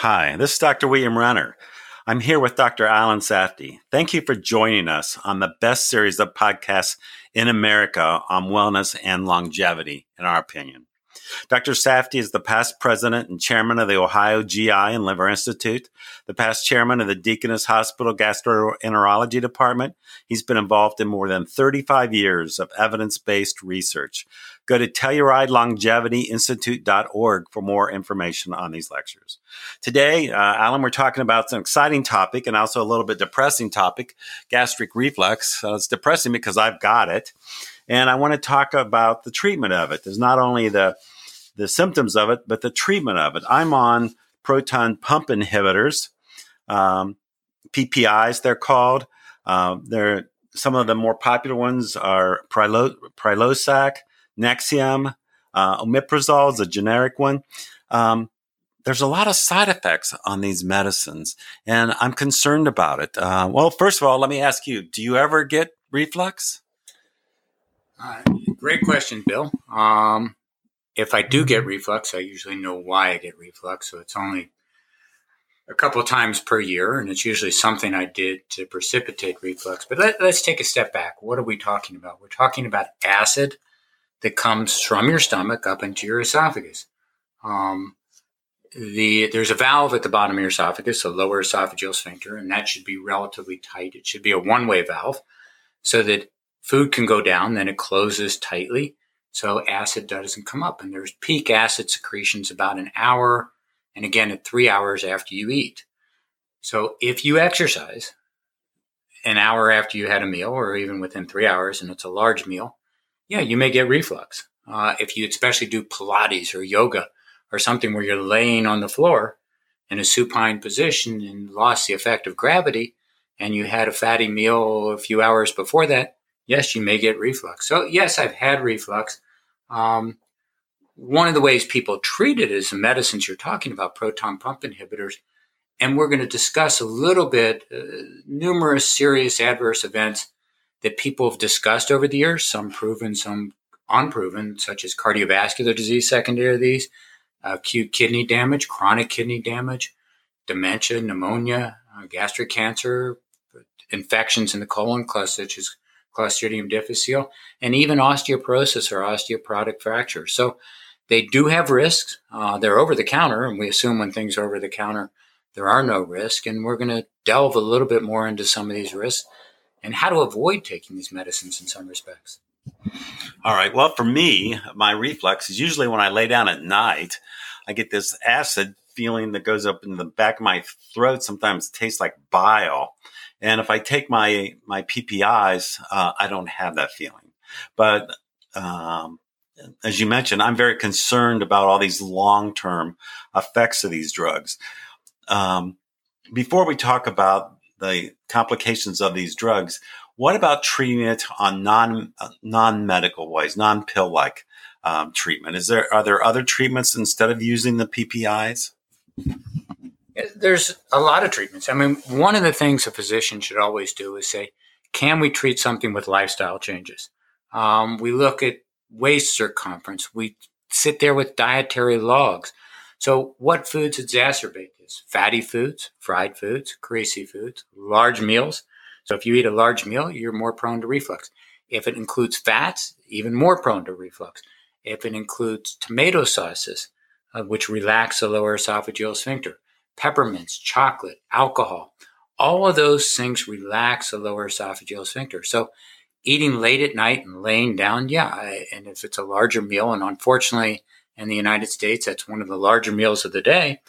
Hi, this is Dr. William Renner. I'm here with Dr. Alan Safdi. Thank you for joining us on the best series of podcasts in America on wellness and longevity, in our opinion. Dr. Safdi is the past president and chairman of the Ohio GI and Liver Institute, the past chairman of the Deaconess Hospital Gastroenterology Department. He's been involved in more than 35 years of evidence based research. Go to TellurideLongevityInstitute.org for more information on these lectures. Today, uh, Alan, we're talking about an exciting topic and also a little bit depressing topic gastric reflux. Uh, it's depressing because I've got it. And I want to talk about the treatment of it. There's not only the the symptoms of it, but the treatment of it. I'm on proton pump inhibitors, um, PPIs, they're called. Uh, they're some of the more popular ones are Prilo- Prilosec, Nexium, uh, Omeprazole is a generic one. Um, there's a lot of side effects on these medicines, and I'm concerned about it. Uh, well, first of all, let me ask you: Do you ever get reflux? Uh, great question, Bill. Um, if I do get reflux, I usually know why I get reflux. So it's only a couple of times per year, and it's usually something I did to precipitate reflux. But let, us take a step back. What are we talking about? We're talking about acid that comes from your stomach up into your esophagus. Um, the there's a valve at the bottom of your esophagus, a lower esophageal sphincter, and that should be relatively tight. It should be a one-way valve, so that food can go down, then it closes tightly, so acid doesn't come up. And there's peak acid secretions about an hour and again at three hours after you eat. So if you exercise an hour after you had a meal or even within three hours and it's a large meal, yeah, you may get reflux. Uh, if you especially do Pilates or yoga or something where you're laying on the floor in a supine position and lost the effect of gravity and you had a fatty meal a few hours before that, yes, you may get reflux. So yes, I've had reflux. Um, one of the ways people treat it is the medicines you're talking about, proton pump inhibitors. And we're going to discuss a little bit uh, numerous serious adverse events that people have discussed over the years, some proven, some unproven, such as cardiovascular disease secondary to these, acute kidney damage, chronic kidney damage, dementia, pneumonia, uh, gastric cancer, infections in the colon, such as Clostridium difficile, and even osteoporosis or osteoporotic fracture. So they do have risks. Uh, they're over the counter, and we assume when things are over the counter, there are no risks. And we're going to delve a little bit more into some of these risks and how to avoid taking these medicines in some respects. All right. Well, for me, my reflux is usually when I lay down at night, I get this acid feeling that goes up in the back of my throat. Sometimes tastes like bile. And if I take my my PPIs, uh, I don't have that feeling. But um, as you mentioned, I'm very concerned about all these long term effects of these drugs. Um, before we talk about the complications of these drugs, what about treating it on non uh, non medical ways, non pill like um, treatment? Is there are there other treatments instead of using the PPIs? There's a lot of treatments. I mean, one of the things a physician should always do is say, can we treat something with lifestyle changes? Um, we look at waist circumference. We sit there with dietary logs. So, what foods exacerbate this? Fatty foods, fried foods, greasy foods, large meals. So, if you eat a large meal, you're more prone to reflux. If it includes fats, even more prone to reflux. If it includes tomato sauces, uh, which relax the lower esophageal sphincter, peppermints, chocolate, alcohol, all of those things relax the lower esophageal sphincter. So eating late at night and laying down, yeah. And if it's a larger meal, and unfortunately in the United States, that's one of the larger meals of the day,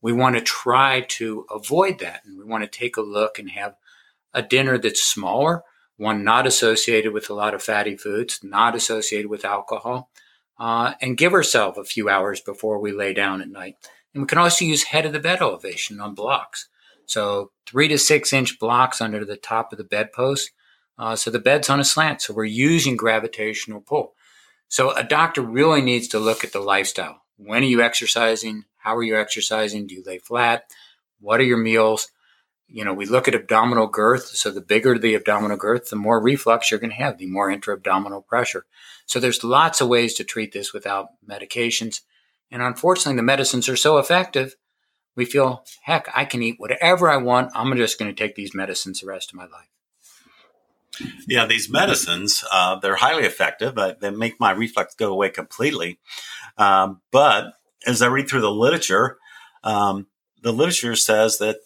we want to try to avoid that. And we want to take a look and have a dinner that's smaller, one not associated with a lot of fatty foods, not associated with alcohol, uh, and give ourselves a few hours before we lay down at night. And we can also use head of the bed elevation on blocks. So three to six inch blocks under the top of the bedpost. Uh, so the bed's on a slant. So we're using gravitational pull. So a doctor really needs to look at the lifestyle. When are you exercising? How are you exercising? Do you lay flat? What are your meals? You know, we look at abdominal girth. So the bigger the abdominal girth, the more reflux you're going to have, the more intra-abdominal pressure. So there's lots of ways to treat this without medications. And unfortunately, the medicines are so effective, we feel, heck, I can eat whatever I want. I'm just going to take these medicines the rest of my life. Yeah, these medicines, uh, they're highly effective. They make my reflux go away completely. Um, but as I read through the literature, um, the literature says that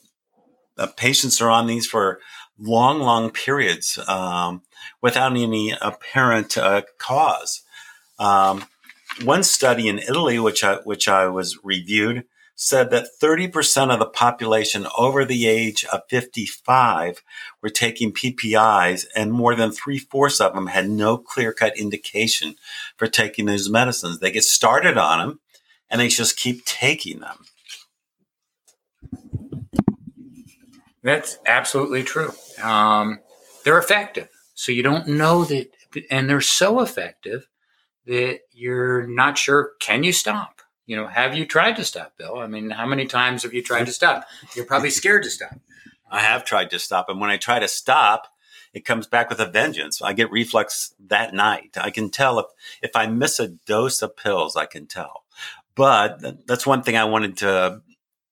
uh, patients are on these for long, long periods um, without any apparent uh, cause. Um, one study in Italy, which I, which I was reviewed, said that 30% of the population over the age of 55 were taking PPIs, and more than three fourths of them had no clear cut indication for taking those medicines. They get started on them and they just keep taking them. That's absolutely true. Um, they're effective. So you don't know that, and they're so effective that you're not sure can you stop? You know, have you tried to stop, Bill? I mean, how many times have you tried to stop? You're probably scared to stop. I have tried to stop, and when I try to stop, it comes back with a vengeance. I get reflux that night. I can tell if if I miss a dose of pills, I can tell. But that's one thing I wanted to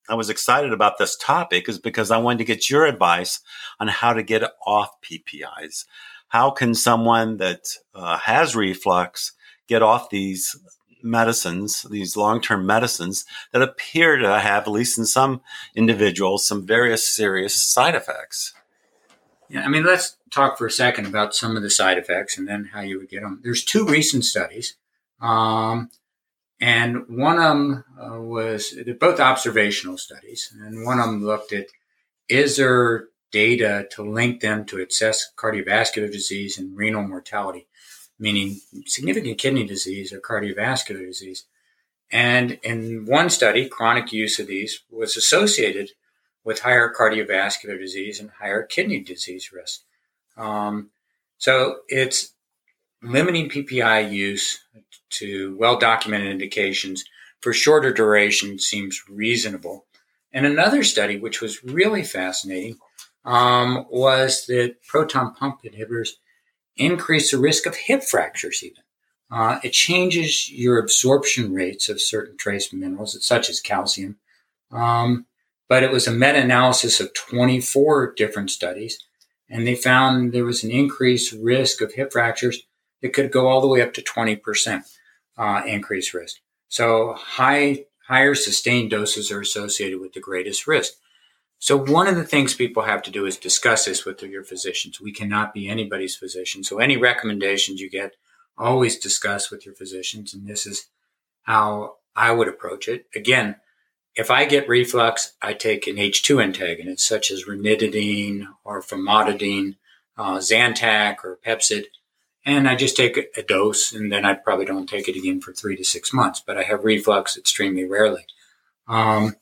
I was excited about this topic is because I wanted to get your advice on how to get off PPIs. How can someone that uh, has reflux get off these medicines, these long term medicines that appear to have, at least in some individuals, some various serious side effects? Yeah, I mean, let's talk for a second about some of the side effects and then how you would get them. There's two recent studies. Um, and one of them uh, was, both observational studies. And one of them looked at is there data to link them to excess cardiovascular disease and renal mortality, meaning significant kidney disease or cardiovascular disease. And in one study, chronic use of these was associated with higher cardiovascular disease and higher kidney disease risk. Um, so it's limiting PPI use to well documented indications for shorter duration seems reasonable. And another study, which was really fascinating, um, was that proton pump inhibitors increase the risk of hip fractures, even. Uh, it changes your absorption rates of certain trace minerals, such as calcium. Um, but it was a meta analysis of 24 different studies, and they found there was an increased risk of hip fractures that could go all the way up to 20% uh, increased risk. So high, higher sustained doses are associated with the greatest risk. So one of the things people have to do is discuss this with your physicians. We cannot be anybody's physician. So any recommendations you get, always discuss with your physicians. And this is how I would approach it. Again, if I get reflux, I take an H2 antagonist such as ranitidine or famotidine, uh, Zantac or Pepcid and I just take a dose and then I probably don't take it again for three to six months, but I have reflux extremely rarely. Um,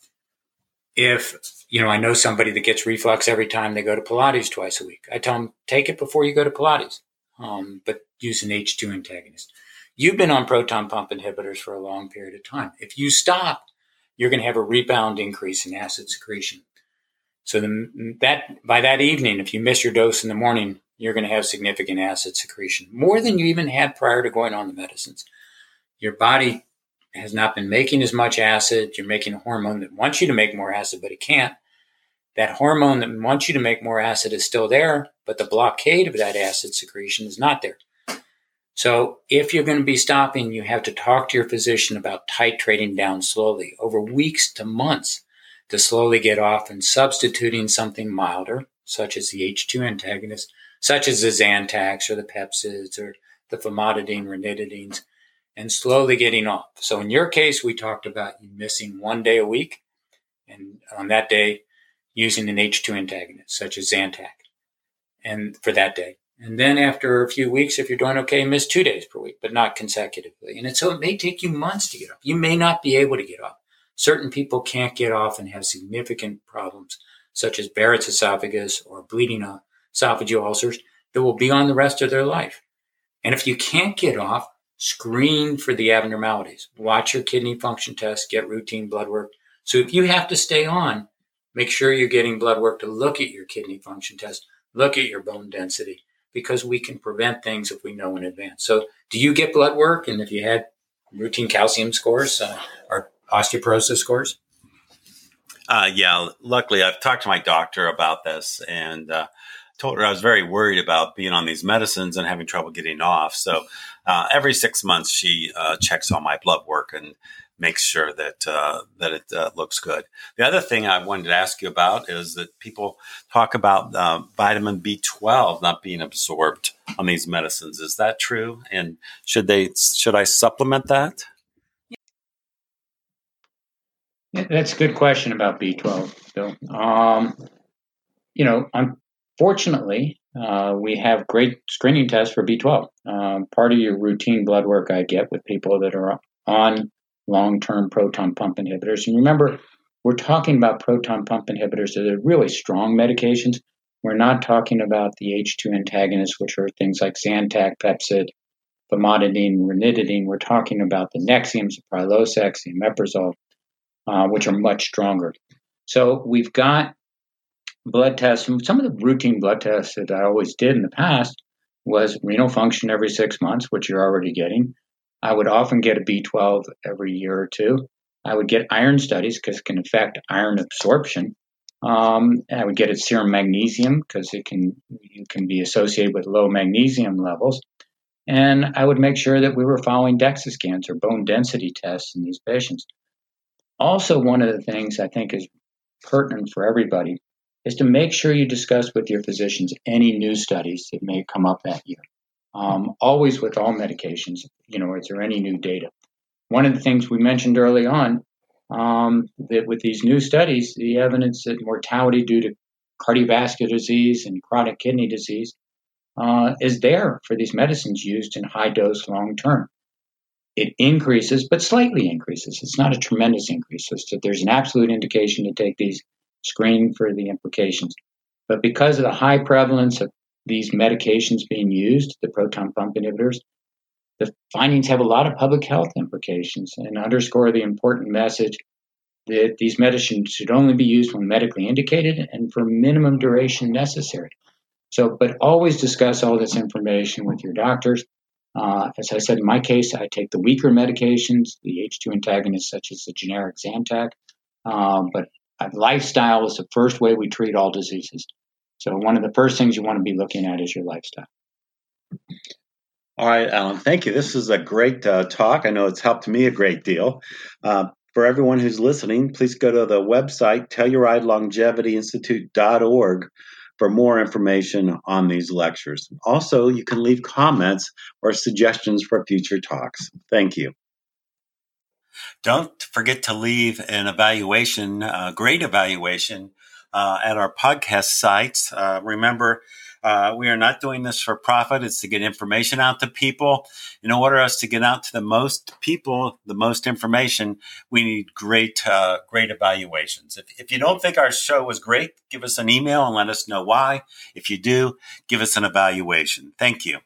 if, you know, I know somebody that gets reflux every time they go to Pilates twice a week, I tell them, take it before you go to Pilates, um, but use an H2 antagonist. You've been on proton pump inhibitors for a long period of time. If you stop, you're going to have a rebound increase in acid secretion. So the, that by that evening, if you miss your dose in the morning, you're going to have significant acid secretion, more than you even had prior to going on the medicines. Your body has not been making as much acid. You're making a hormone that wants you to make more acid, but it can't. That hormone that wants you to make more acid is still there, but the blockade of that acid secretion is not there. So, if you're going to be stopping, you have to talk to your physician about titrating down slowly over weeks to months to slowly get off and substituting something milder, such as the H2 antagonist, such as the Zantacs or the Pepcids or the famotidine, ranitidines, and slowly getting off. So in your case, we talked about you missing one day a week, and on that day, using an H2 antagonist, such as Zantac, and for that day. And then after a few weeks, if you're doing okay, miss two days per week, but not consecutively. And so it may take you months to get off. You may not be able to get off. Certain people can't get off and have significant problems, such as Barrett's esophagus or bleeding esophageal ulcers that will be on the rest of their life. And if you can't get off, screen for the abnormalities. Watch your kidney function test, get routine blood work. So if you have to stay on, make sure you're getting blood work to look at your kidney function test, look at your bone density, because we can prevent things if we know in advance. So do you get blood work? And if you had routine calcium scores uh, or osteoporosis scores? Uh, yeah, luckily I've talked to my doctor about this and uh, told her I was very worried about being on these medicines and having trouble getting off. So uh, every six months she uh, checks all my blood work and makes sure that uh, that it uh, looks good. The other thing I wanted to ask you about is that people talk about uh, vitamin B12 not being absorbed on these medicines. Is that true? And should they should I supplement that? That's a good question about B12, Bill. Um, you know, unfortunately, uh, we have great screening tests for B12. Um, part of your routine blood work I get with people that are on long term proton pump inhibitors. And remember, we're talking about proton pump inhibitors that are really strong medications. We're not talking about the H2 antagonists, which are things like Zantac, Pepcid, famotidine, ranitidine. We're talking about the Nexiums, the Prilosec, the omeprazole, uh, which are much stronger. So we've got blood tests. Some of the routine blood tests that I always did in the past was renal function every six months, which you're already getting. I would often get a B12 every year or two. I would get iron studies because it can affect iron absorption. Um, I would get a serum magnesium because it can it can be associated with low magnesium levels. And I would make sure that we were following DEXA scans or bone density tests in these patients. Also, one of the things I think is pertinent for everybody is to make sure you discuss with your physicians any new studies that may come up that year um, always with all medications. You know, is there any new data? One of the things we mentioned early on um, that with these new studies, the evidence that mortality due to cardiovascular disease and chronic kidney disease uh, is there for these medicines used in high dose long term. It increases, but slightly increases. It's not a tremendous increase. So there's an absolute indication to take these, screen for the implications. But because of the high prevalence of these medications being used, the proton pump inhibitors, the findings have a lot of public health implications and underscore the important message that these medicines should only be used when medically indicated and for minimum duration necessary. So, but always discuss all this information with your doctors. Uh, as I said, in my case, I take the weaker medications, the H2 antagonists, such as the generic Zantac. Uh, but lifestyle is the first way we treat all diseases. So one of the first things you want to be looking at is your lifestyle. All right, Alan, thank you. This is a great uh, talk. I know it's helped me a great deal. Uh, for everyone who's listening, please go to the website, telluride for more information on these lectures. Also, you can leave comments or suggestions for future talks. Thank you. Don't forget to leave an evaluation, a great evaluation uh, at our podcast sites. Uh, remember, uh, we are not doing this for profit. It's to get information out to people. In order us to get out to the most people, the most information, we need great, uh, great evaluations. If, if you don't think our show was great, give us an email and let us know why. If you do, give us an evaluation. Thank you.